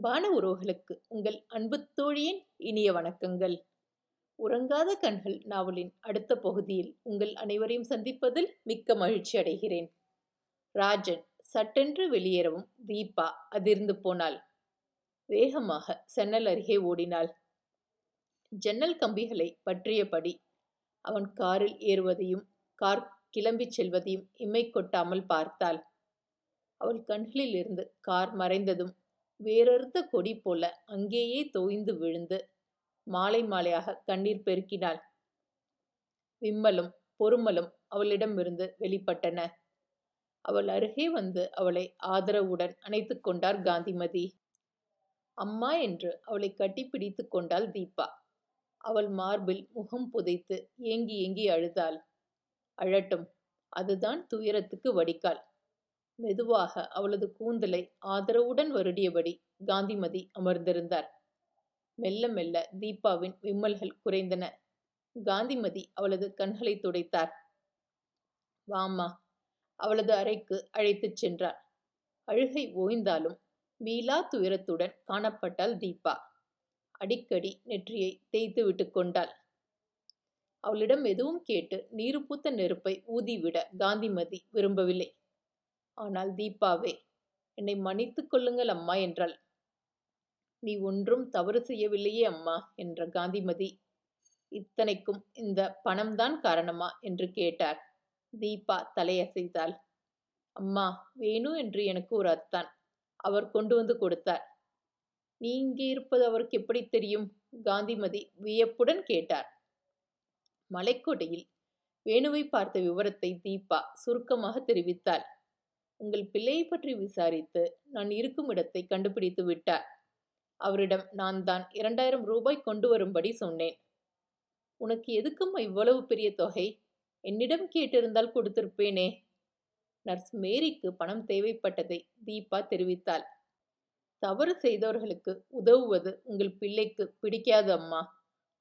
அன்பான உறவுகளுக்கு உங்கள் அன்பு தோழியின் இனிய வணக்கங்கள். உறங்காத கண்கள் நாவலின் அடுத்த பகுதியில் உங்கள் அனைவரையும் சந்திப்பதில் மிக்க மகிழ்ச்சி அடைகிறேன். ராஜன் சட்டென்று வெளியேறவும் தீபா அதிர்ந்து போனாள். வேகமாக சென்னல் அருகே ஓடினாள். ஜன்னல் கம்பிகளை பற்றியபடி அவன் காரில் ஏறுவதையும் கார் கிளம்பிச் செல்வதையும் இம்மை கொட்டாமல் பார்த்தாள். அவள் கண்களிலிருந்து கார் மறைந்ததும் வேறறுத்த கொடி போல அங்கேயே தோய்ந்து விழுந்து மாலை மாலையாக கண்ணீர் பெருக்கினாள். விம்மலும் பொறுமலும் அவளிடமிருந்து வெளிப்பட்டன. அவள் அருகே வந்து அவளை ஆதரவுடன் அணைத்து கொண்டார் காந்திமதி. அம்மா என்று அவளை கட்டி பிடித்து கொண்டாள் தீபா. அவள் மார்பில் முகம் புதைத்து ஏங்கி ஏங்கி அழுதாள். அழட்டும் அதுதான் துயரத்துக்கு வடிகால். மெதுவாக அவளது கூந்தலை ஆதரவுடன் வருடியபடி காந்திமதி அமர்ந்திருந்தார். மெல்ல மெல்ல தீபாவின் விம்மல்கள் குறைந்தன. காந்திமதி அவளது கண்களை துடைத்தார். வாமா அவளது அறைக்கு அழைத்துச் சென்றார். அழுகை ஓய்ந்தாலும் மீளா துயரத்துடன் காணப்பட்டாள் தீபா. அடிக்கடி நெற்றியை தேய்த்து விட்டு கொண்டாள். அவளிடம் எதுவும் கேட்டு நீருப்பூத்த பூத்த நெருப்பை ஊதிவிட காந்திமதி விரும்பவில்லை. ஆனால் தீபாவே என்னை மன்னித்து கொள்ளுங்கள் அம்மா என்றாள். நீ ஒன்றும் தவறு செய்யவில்லையே அம்மா என்ற காந்திமதி. இத்தனைக்கும் இந்த பணம்தான் காரணமா? என்று கேட்டார். தீபா தலையசைத்தாள். அம்மா வேணு என்று எனக்கு ஒரு அத்தான் அவர் கொண்டு வந்து கொடுத்தார். நீ இங்கே இருப்பது அவருக்கு எப்படி தெரியும்? காந்திமதி வியப்புடன் கேட்டார். மலைக்கோட்டையில் வேணுவை பார்த்த விவரத்தை தீபா சுருக்கமாக தெரிவித்தாள். உங்கள் பிள்ளையை பற்றி விசாரித்து நான் இருக்கும் இடத்தை கண்டுபிடித்து விட்டார். அவரிடம் நான் தான் இரண்டாயிரம் ரூபாய் கொண்டு வரும்படி சொன்னேன். உனக்கு எதுக்கும் இவ்வளவு பெரிய தொகை? என்னிடம் கேட்டிருந்தால் கொடுத்திருப்பேனே. நர்ஸ் மேரிக்கு பணம் தேவைப்பட்டதை தீபா தெரிவித்தாள். தவறு செய்தவர்களுக்கு உதவுவது உங்கள் பிள்ளைக்கு பிடிக்காது அம்மா.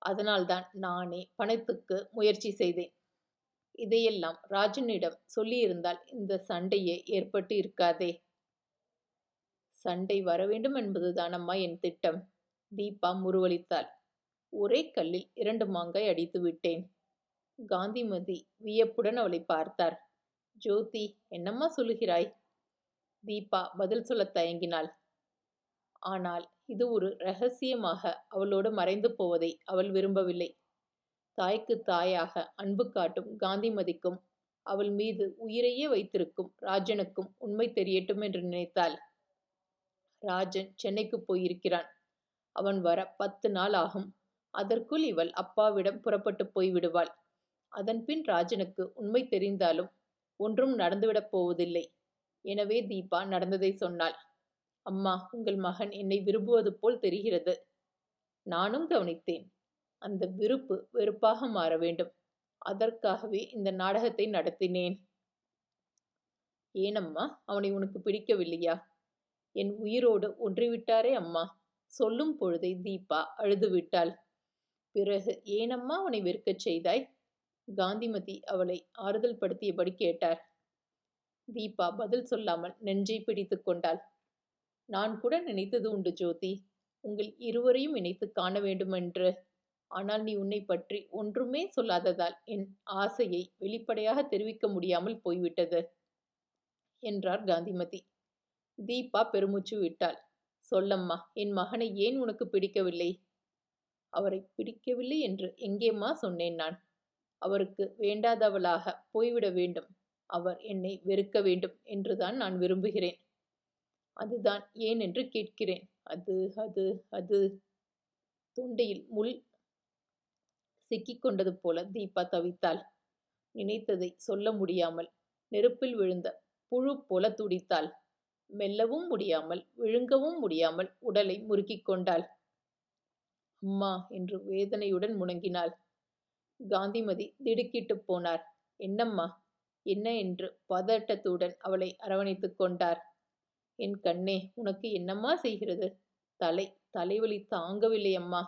அதனால்தான் நானே பணத்துக்கு முயற்சி செய்தேன். இதையெல்லாம் ராஜனிடம் சொல்லியிருந்தால் இந்த சண்டையே ஏற்பட்டு இருக்காதே. சண்டை வர வேண்டும் என்பதுதான் அம்மா என் திட்டம். தீபா முருவளித்தாள் ஒரே கல்லில் இரண்டு மாங்காய் அடித்து விட்டேன். காந்திமதி வியப்புடன் அவளை பார்த்தார். ஜோதி என்னம்மா சொல்லுகிறாய்? தீபா பதில் சொல்ல தயங்கினாள். ஆனால் இது ஒரு ரகசியமாக அவளோடு மறைந்து போவதை அவள் விரும்பவில்லை. தாய்க்கு தாயாக அன்பு காட்டும் காந்திமதிக்கும் அவள் மீது உயிரையே வைத்திருக்கும் ராஜனுக்கும் உண்மை தெரியட்டும் என்று நினைத்தாள். ராஜன் சென்னைக்கு போயிருக்கிறான். அவன் வர பத்து நாள் ஆகும். அதற்குள் இவள் அப்பாவிடம் புறப்பட்டு போய்விடுவாள் அதன்பின் ராஜனுக்கு உண்மை தெரிந்தாலும் ஒன்றும் நடந்துவிடப் போவதில்லை. எனவே தீபா நடந்ததை சொன்னாள். அம்மா உங்கள் மகன் என்னை விரும்புவது போல் தெரிகிறது. நானும் கவனித்தேன். அந்த விருப்பு வெறுப்பாக மாற வேண்டும். அதற்காகவே இந்த நாடகத்தை நடத்தினேன். ஏனம்மா அவனை உனக்கு பிடிக்கவில்லையா? என் உயிரோடு ஒன்றிவிட்டாரே அம்மா. சொல்லும் பொழுதை தீபா அழுதுவிட்டாள். பிறகு ஏனம்மா அவனை வெறுக்கச் செய்தாய்? காந்திமதி அவளை ஆறுதல் படுத்தியபடி கேட்டார். தீபா பதில் சொல்லாமல் நெஞ்சை பிடித்து கொண்டாள். நான் கூட நினைத்தது உண்டு ஜோதி. உங்கள் இருவரையும் இணைத்து காண வேண்டுமென்று. ஆனால் நீ உன்னை பற்றி ஒன்றுமே சொல்லாததால் என் ஆசையை வெளிப்படையாக தெரிவிக்க முடியாமல் போய்விட்டது என்றார் காந்திமதி. தீபா பெருமூச்சு விட்டாள். சொல்லம்மா என் மகனை ஏன் உனக்கு பிடிக்கவில்லை? அவரை பிடிக்கவில்லை என்று எங்கேம்மா சொன்னேன் நான். அவருக்கு வேண்டாதவளாக போய்விட வேண்டும். அவர் என்னை வெறுக்க வேண்டும் என்றுதான் நான் விரும்புகிறேன். அதுதான் ஏன் என்று கேட்கிறேன். அது அது அது. தொண்டையில் முள் சிக்கிக்கொண்டது போல தீபா தவித்தாள். நினைத்ததை சொல்ல முடியாமல் நெருப்பில் விழுந்த புழு போல துடித்தாள். மெல்லவும் முடியாமல் விழுங்கவும் முடியாமல் உடலை முறுக்கிக் கொண்டாள். அம்மா என்று வேதனையுடன் முணங்கினாள். காந்திமதி திடுக்கிட்டு போனார். என்னம்மா என்ன என்று பதட்டத்துடன் அவளை அரவணைத்துக் கொண்டார். என் கண்ணே உனக்கு என்னம்மா செய்கிறது? தலை தலைவலி தாங்கவில்லை அம்மா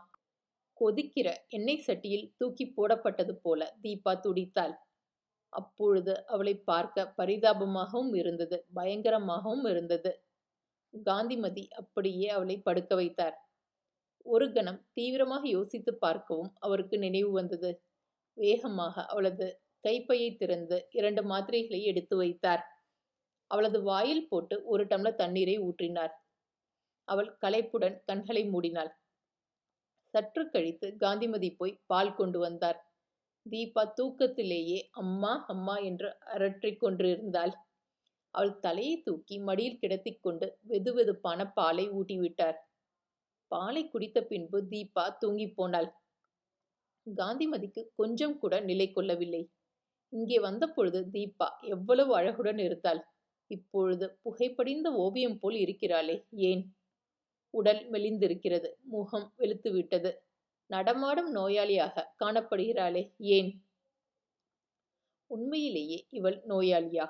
கொதிக்கிற எண்ணெய் சட்டியில் தூக்கி போடப்பட்டது போல தீபா துடித்தாள். அப்பொழுது அவளை பார்க்க பரிதாபமாகவும் இருந்தது பயங்கரமாகவும் இருந்தது. காந்திமதி அப்படியே அவளை படுக்க வைத்தார். ஒரு கணம் தீவிரமாக யோசித்து பார்க்கவும் அவருக்கு நினைவு வந்தது. வேகமாக அவளது கைப்பையை திறந்து இரண்டு மாத்திரைகளை எடுத்து வைத்தார். அவளது வாயில் போட்டு ஒரு டம்ளர் தண்ணீரை ஊற்றினார். அவள் களைப்புடன் கண்களை மூடினாள். சற்று கழித்து காந்திமதி போய் பால் கொண்டு வந்தார். தீபா தூக்கத்திலேயே அம்மா அம்மா என்று அரற்றிக் கொண்டிருந்தாள். அவள் தலையை தூக்கி மடியில் கிடத்திக் கொண்டு வெது வெதுப்பான பாலை ஊட்டிவிட்டார். பாலை குடித்த பின்பு தீபா தூங்கி போனாள். காந்திமதிக்கு கொஞ்சம் கூட நிலை கொள்ளவில்லை. இங்கே வந்த பொழுது தீபா எவ்வளவு அழகுடன் இருந்தாள். இப்பொழுது புகைப்படிந்த ஓவியம் போல் இருக்கிறாளே ஏன்? உடல் மெலிந்திருக்கிறது முகம் வெளுத்துவிட்டது. நடமாடும் நோயாளியாக காணப்படுகிறாளே. ஏன்? உண்மையிலேயே இவள் நோயாளியா?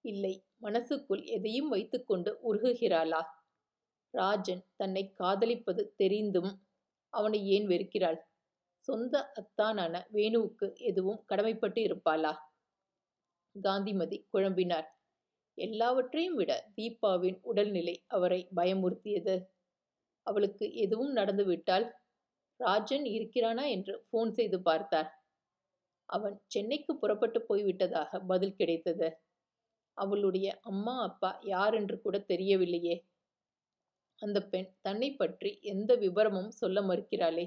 இல்லை. மனசுக்குள் எதையும் வைத்துக்கொண்டு உருகுகிறாளா? ராஜன் தன்னை காதலிப்பது தெரிந்தும் அவனை ஏன் வெறுக்கிறாள்? சொந்த அத்தானான வேணுவுக்கு எதுவும் கடமைப்பட்டு இருப்பாளா? காந்திமதி குழம்பினார். எல்லாவற்றையும் விட தீபாவின் உடல்நிலை அவரை பயமுறுத்தியது. அவளுக்கு எதுவும் நடந்துவிட்டால் ராஜன் இருக்கிறானா என்று ஃபோன் செய்து பார்த்தார். அவன் சென்னைக்கு புறப்பட்டு போய்விட்டதாக பதில் கிடைத்தது. அவளுடைய அம்மா அப்பா யார் என்று கூட தெரியவில்லையே. அந்த பெண் தன்னை பற்றி எந்த விவரமும் சொல்ல மறுக்கிறாளே.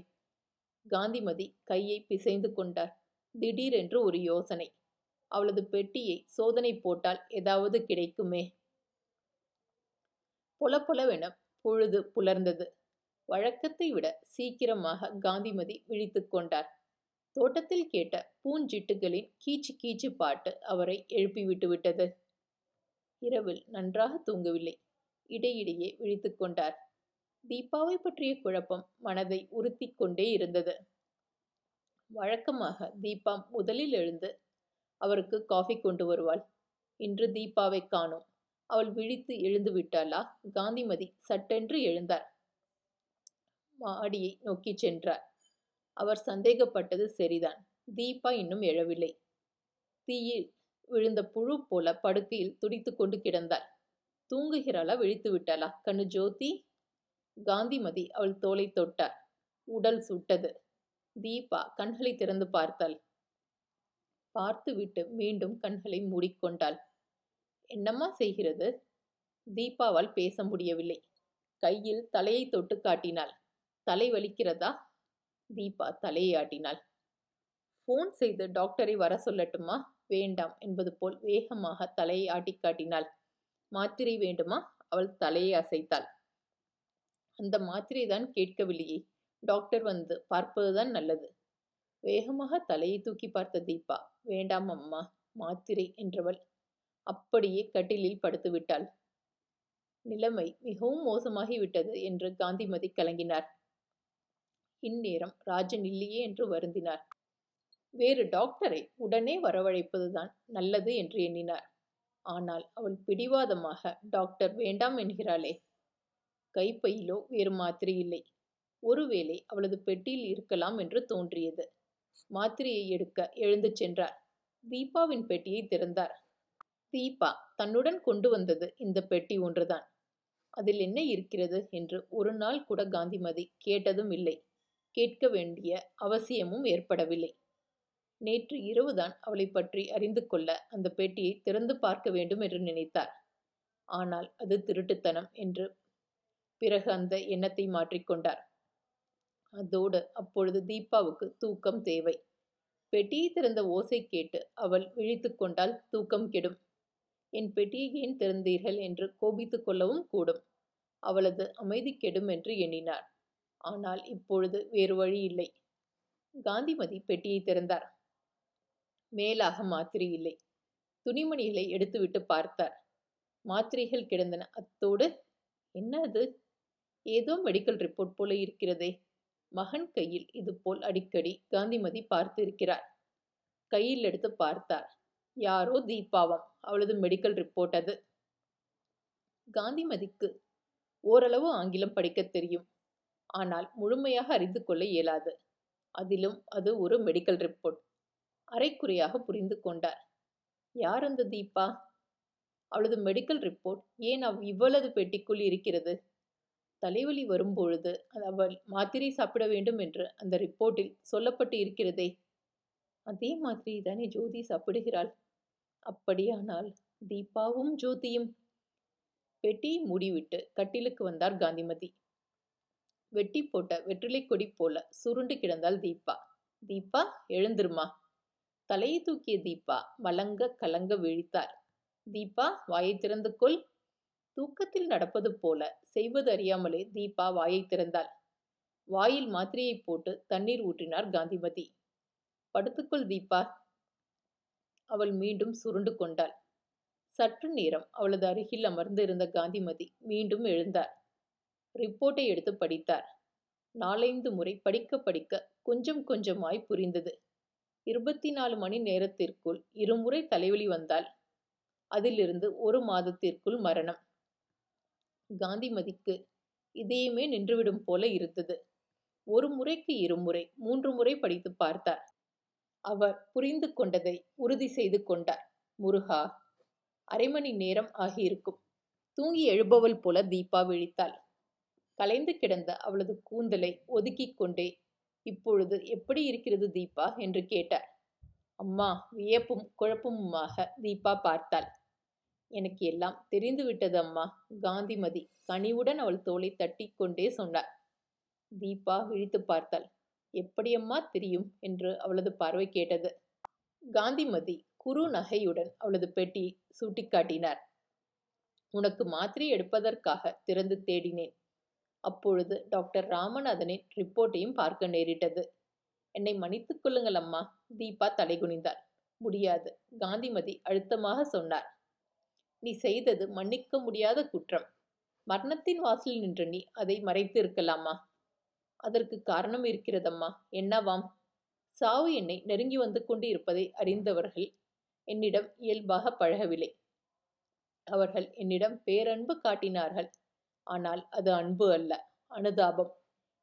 காந்திமதி கையை பிசைந்து கொண்டார். திடீரென்று ஒரு யோசனை. அவளது பெட்டியை சோதனை போட்டால் ஏதாவது கிடைக்குமே. பொல பொலவென பொழுது புலர்ந்தது. வழக்கத்தை விட சீக்கிரமாக காந்திமதி விழித்து கொண்டார். தோட்டத்தில் கேட்ட பூஞ்சிட்டுகளின் கீச்சு கீச்சு பாட்டு அவரை எழுப்பிவிட்டு விட்டது. இரவில் நன்றாக தூங்கவில்லை. இடையிடையே விழித்து கொண்டார். தீபாவை பற்றிய குழப்பம் மனதை உறுத்தி கொண்டே இருந்தது. வழக்கமாக தீபா முதலில் எழுந்து அவருக்கு காஃபி கொண்டு வருவாள். இன்று தீபாவை காணோம். அவள் விழித்து எழுந்து விட்டாளா? காந்திமதி சட்டென்று எழுந்தார். மாடியை நோக்கி சென்றார். அவர் சந்தேகப்பட்டது சரிதான். தீபா இன்னும் எழவில்லை. தீயில் விழுந்த புழு போல படுக்கையில் துடித்து கொண்டு கிடந்தாள். தூங்குகிறாளா? விழித்து விட்டாளா? கண்ணு ஜோதி? காந்திமதி அவள் தோலை தொட்டார் உடல் சுட்டது. தீபா கண்களை திறந்து பார்த்தாள். பார்த்துவிட்டு மீண்டும் கண்களை மூடிக்கொண்டாள். என்னம்மா செய்கிறது? தீபாவால் பேச முடியவில்லை. கையில் தலையை தொட்டு காட்டினாள். தலை வலிக்கிறதா? தீபா தலையை ஆட்டினாள். ஃபோன் செய்து டாக்டரை வர சொல்லட்டுமா? வேண்டாம் என்பது போல் வேகமாக தலையை ஆட்டி காட்டினாள். மாத்திரை வேண்டுமா? அவள் தலையை அசைத்தாள். அந்த மாத்திரை தான் கேட்கவில்லையே. டாக்டர் வந்து பார்ப்பதுதான் நல்லது. வேகமாக தலையை தூக்கி பார்த்த தீபா வேண்டாம் அம்மா மாத்திரை என்றவள் அப்படியே கட்டிலில் படுத்துவிட்டாள். நிலைமை மிகவும் மோசமாகிவிட்டது என்று காந்திமதி கலங்கினார். இந்நேரம் ராஜன் இல்லையே என்று வருந்தினார். வேறு டாக்டரை உடனே வரவழைப்பதுதான் நல்லது என்று எண்ணினார். ஆனால் அவள் பிடிவாதமாக டாக்டர் வேண்டாம் என்கிறாளே கைப்பையிலோ வேறு மாத்திரை இல்லை. ஒருவேளை அவளது பெட்டியில் இருக்கலாம் என்று தோன்றியது. மாத்திரையை எடுக்க எழுந்து சென்றார். தீபாவின் பெட்டியை திறந்தார். தீபா தன்னுடன் கொண்டு வந்தது இந்த பெட்டி ஒன்றுதான். அதில் என்ன இருக்கிறது என்று ஒரு நாள் கூட காந்திமதி கேட்டதும் இல்லை. கேட்க வேண்டிய அவசியமும் ஏற்படவில்லை. நேற்று இரவுதான் அவளை பற்றி அறிந்து கொள்ள அந்த பெட்டியை திறந்து பார்க்க வேண்டும் என்று நினைத்தார் ஆனால் அது திருட்டுத்தனம் என்று பிறகு அந்த எண்ணத்தை மாற்றிக்கொண்டார் அதோடு அப்பொழுது தீபாவுக்கு தூக்கம் தேவை. பெட்டியை திறந்த ஓசை கேட்டு அவள் விழித்து கொண்டால் தூக்கம் கெடும். என் பெட்டியை ஏன் திறந்தீர்கள் என்று கோபித்து கொள்ளவும் கூடும். அவளது அமைதி கெடும் என்று எண்ணினார். ஆனால் இப்பொழுது வேறு வழி இல்லை. காந்திமதி பெட்டியை திறந்தார். மேலாக மாத்திரை இல்லை. துணிமணிகளை எடுத்துவிட்டு பார்த்தார். மாத்திரைகள் கிடந்தன. அத்தோடு என்ன அது? ஏதோ மெடிக்கல் ரிப்போர்ட் போல இருக்கிறதே. மகன் கையில் இதுபோல் அடிக்கடி காந்திமதி பார்த்திருக்கிறார். கையில் எடுத்து பார்த்தார். யாரோ தீபாவம். அவளது மெடிக்கல் ரிப்போர்ட் அது. காந்திமதிக்கு ஓரளவு ஆங்கிலம் படிக்கத் தெரியும். ஆனால் முழுமையாக அறிந்து கொள்ள இயலாது. அதிலும் அது ஒரு மெடிக்கல் ரிப்போர்ட் அரைக்குறையாக புரிந்து கொண்டார். யார் அந்த தீபா? அவளது மெடிக்கல் ரிப்போர்ட் ஏன் அவ் இவ்வளவு பெட்டிக்குள் இருக்கிறது? தலைவலி வரும்பொழுது அவள் மாத்திரை சாப்பிட வேண்டும் என்று அந்த ரிப்போர்ட்டில் சொல்லப்பட்டு இருக்கிறதே. அதே மாதிரி தானே ஜோதி சாப்பிடுகிறாள். அப்படியானால் தீபாவும் ஜோதியும் பெட்டி மூடிவிட்டு கட்டிலுக்கு வந்தார் காந்திமதி. வெட்டி போட்ட வெற்றிலை கொடி போல சுருண்டு கிடந்தாள் தீபா. தீபா எழுந்திருமா? தலையை தூக்கிய தீபா மலங்க கலங்க விழித்தார். தீபா வாயை திறந்து கொள். தூக்கத்தில் நடப்பது போல செய்வது அறியாமலே தீபா வாயை திறந்தாள். வாயில் மாத்திரையை போட்டு தண்ணீர் ஊற்றினார் காந்திமதி. படுத்துக்கொள் தீபா. அவள் மீண்டும் சுருண்டு கொண்டாள். சற்று நேரம் அவளது அருகில் அமர்ந்து இருந்த காந்திமதி மீண்டும் எழுந்தார் ரிப்போர்ட்டை எடுத்து படித்தார். நாலைந்து முறை படிக்க படிக்க கொஞ்சம் கொஞ்சமாய் புரிந்தது. இருபத்தி நாலு மணி நேரத்திற்குள் இருமுறை தலைவலி வந்தால் அதிலிருந்து ஒரு மாதத்திற்குள் மரணம். காந்திமதிக்கு இதயமே நின்றுவிடும் போல இருந்தது. ஒரு முறைக்கு இருமுறை மூன்று முறை படித்து பார்த்தார். அவர் புரிந்து கொண்டதை உறுதி செய்து கொண்டார். முருகா அரை மணி நேரம் ஆகியிருக்கும். தூங்கி எழுபவள் போல தீபா விழித்தாள். கலைந்து கிடந்த அவளது கூந்தலை ஒதுக்கிக் கொண்டே இப்பொழுது எப்படி இருக்கிறது தீபா? என்று கேட்டார். அம்மா வியப்பும் குழப்பமுமாக தீபா பார்த்தாள். எனக்கு எல்லாம் தெரிந்துவிட்டது அம்மா காந்திமதி கனிவுடன் அவள் தோலை தட்டி கொண்டே சொன்னார் தீபா விழித்து பார்த்தாள். எப்படியம்மா தெரியும்? என்று அவளது பார்வை கேட்டது. காந்திமதி குறு நகையுடன் அவளது பெட்டி சூட்டிக்காட்டினார். உனக்கு மாத்திரை எடுப்பதற்காக திறந்து தேடினேன். அப்பொழுது டாக்டர் ராமநாதனின் ரிப்போர்ட்டையும் பார்க்க நேரிட்டது. என்னை மன்னித்துக் கொள்ளுங்கள் அம்மா. தீபா தலைகுனிந்தாள் முடியாது. காந்திமதி அழுத்தமாக சொன்னார். நீ செய்தது மன்னிக்க முடியாத குற்றம். மரணத்தின் வாசலில் நின்ற நீ அதை மறைத்து இருக்கலாமா அதற்கு காரணம் இருக்கிறதம்மா. என்னவாம்? சாவு என்னை நெருங்கி வந்து கொண்டு இருப்பதை அறிந்தவர்கள் என்னிடம் இயல்பாக பழகவில்லை. அவர்கள் என்னிடம் பேரன்பு காட்டினார்கள். ஆனால் அது அன்பு அல்ல அனுதாபம்.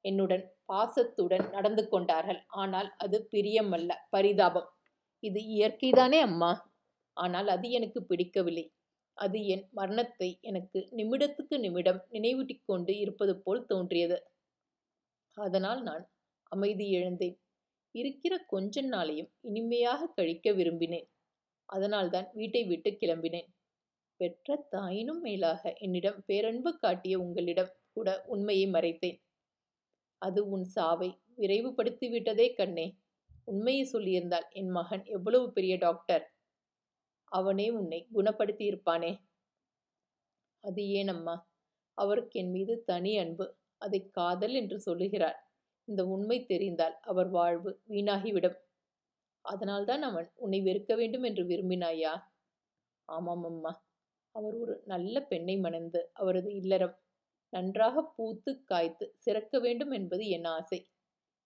என்னுடன் பாசத்துடன் நடந்து கொண்டார்கள். ஆனால் அது பிரியம் அல்ல பரிதாபம். இது இயற்கைதானே அம்மா. ஆனால் அது எனக்கு பிடிக்கவில்லை. அது என் மரணத்தை எனக்கு நிமிடத்துக்கு நிமிடம் நினைவூட்டிக் கொண்டு இருப்பது போல் தோன்றியது. அதனால் நான் அமைதி இழந்தேன் இருக்கிற கொஞ்ச நாளையும் இனிமையாக கழிக்க விரும்பினேன். அதனால்தான் வீட்டை விட்டு கிளம்பினேன். பெற்ற தாயினும் மேலாக என்னிடம் பேரன்பு காட்டிய உங்களிடம் கூட உண்மையை மறைத்தேன். அது உன் சாவை விரைவுபடுத்தி விட்டதே கண்ணே. உண்மையை சொல்லியிருந்தால் என் மகன் எவ்வளவு பெரிய டாக்டர்? அவனே உன்னை குணப்படுத்தி இருப்பானே அது ஏனம்மா அவருக்கு என் மீது தனி அன்பு அதை காதல் என்று சொல்லுகிறார் இந்த உண்மை தெரிந்தால் அவர் வாழ்வு வீணாகிவிடும். அதனால்தான் அவன் உன்னை வெறுக்க வேண்டும் என்று விரும்பினாயா? ஆமாம் அம்மா. அவர் ஒரு நல்ல பெண்ணை மணந்து அவரது இல்லறம் நன்றாக பூத்து காய்த்து சிறக்க வேண்டும் என்பது என் ஆசை.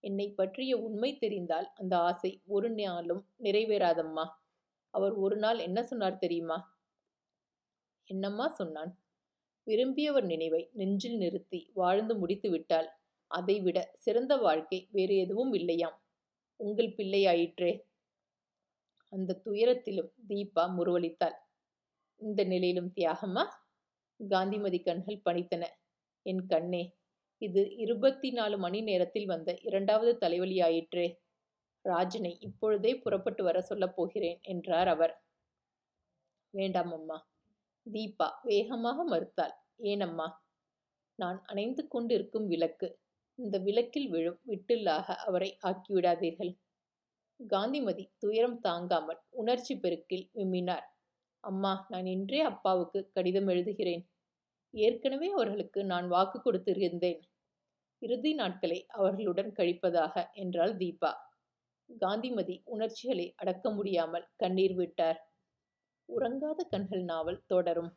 என்னை பற்றிய உண்மை தெரிந்தால் அந்த ஆசை ஒரு நாளும் நிறைவேறாதம்மா. அவர் ஒரு நாள் என்ன சொன்னார் தெரியுமா? என்னம்மா சொன்னான்? விரும்பியவர் நினைவை நெஞ்சில் நிறுத்தி வாழ்ந்து முடித்து விட்டால் அதைவிட சிறந்த வாழ்க்கை வேறு எதுவும் இல்லையாம். உங்கள் பிள்ளையாயிற்றே. அந்த துயரத்திலும் தீபா முருவளித்தாள் இந்த நிலையிலும் தியாகமா? காந்திமதி கண்கள் பணித்தன. என் கண்ணே இது இருபத்தி நாலு மணி நேரத்தில் வந்த இரண்டாவது தலைவலியாயிற்றே. ராஜனை இப்பொழுதே புறப்பட்டு வர சொல்லப் போகிறேன் என்றார் அவர். வேண்டாம் அம்மா தீபா வேகமாக மறுத்தாள். ஏனம்மா நான் அணைந்து கொண்டிருக்கும் விளக்கு. இந்த விளக்கில் விழும் விட்டில்லாக அவரை ஆக்கிவிடாதீர்கள். காந்திமதி துயரம் தாங்காமல் உணர்ச்சி பெருக்கில் விம்மினார். அம்மா நான் இன்றே அப்பாவுக்கு கடிதம் எழுதுகிறேன். ஏற்கனவே அவர்களுக்கு நான் வாக்கு கொடுத்திருந்தேன். இறுதி நாட்களை அவர்களுடன் கழிப்பதாக என்றாள் தீபா. காந்திமதி உணர்ச்சிகளை அடக்க முடியாமல் கண்ணீர் விட்டார். உறங்காத கண்கள் நாவல் தொடரும்.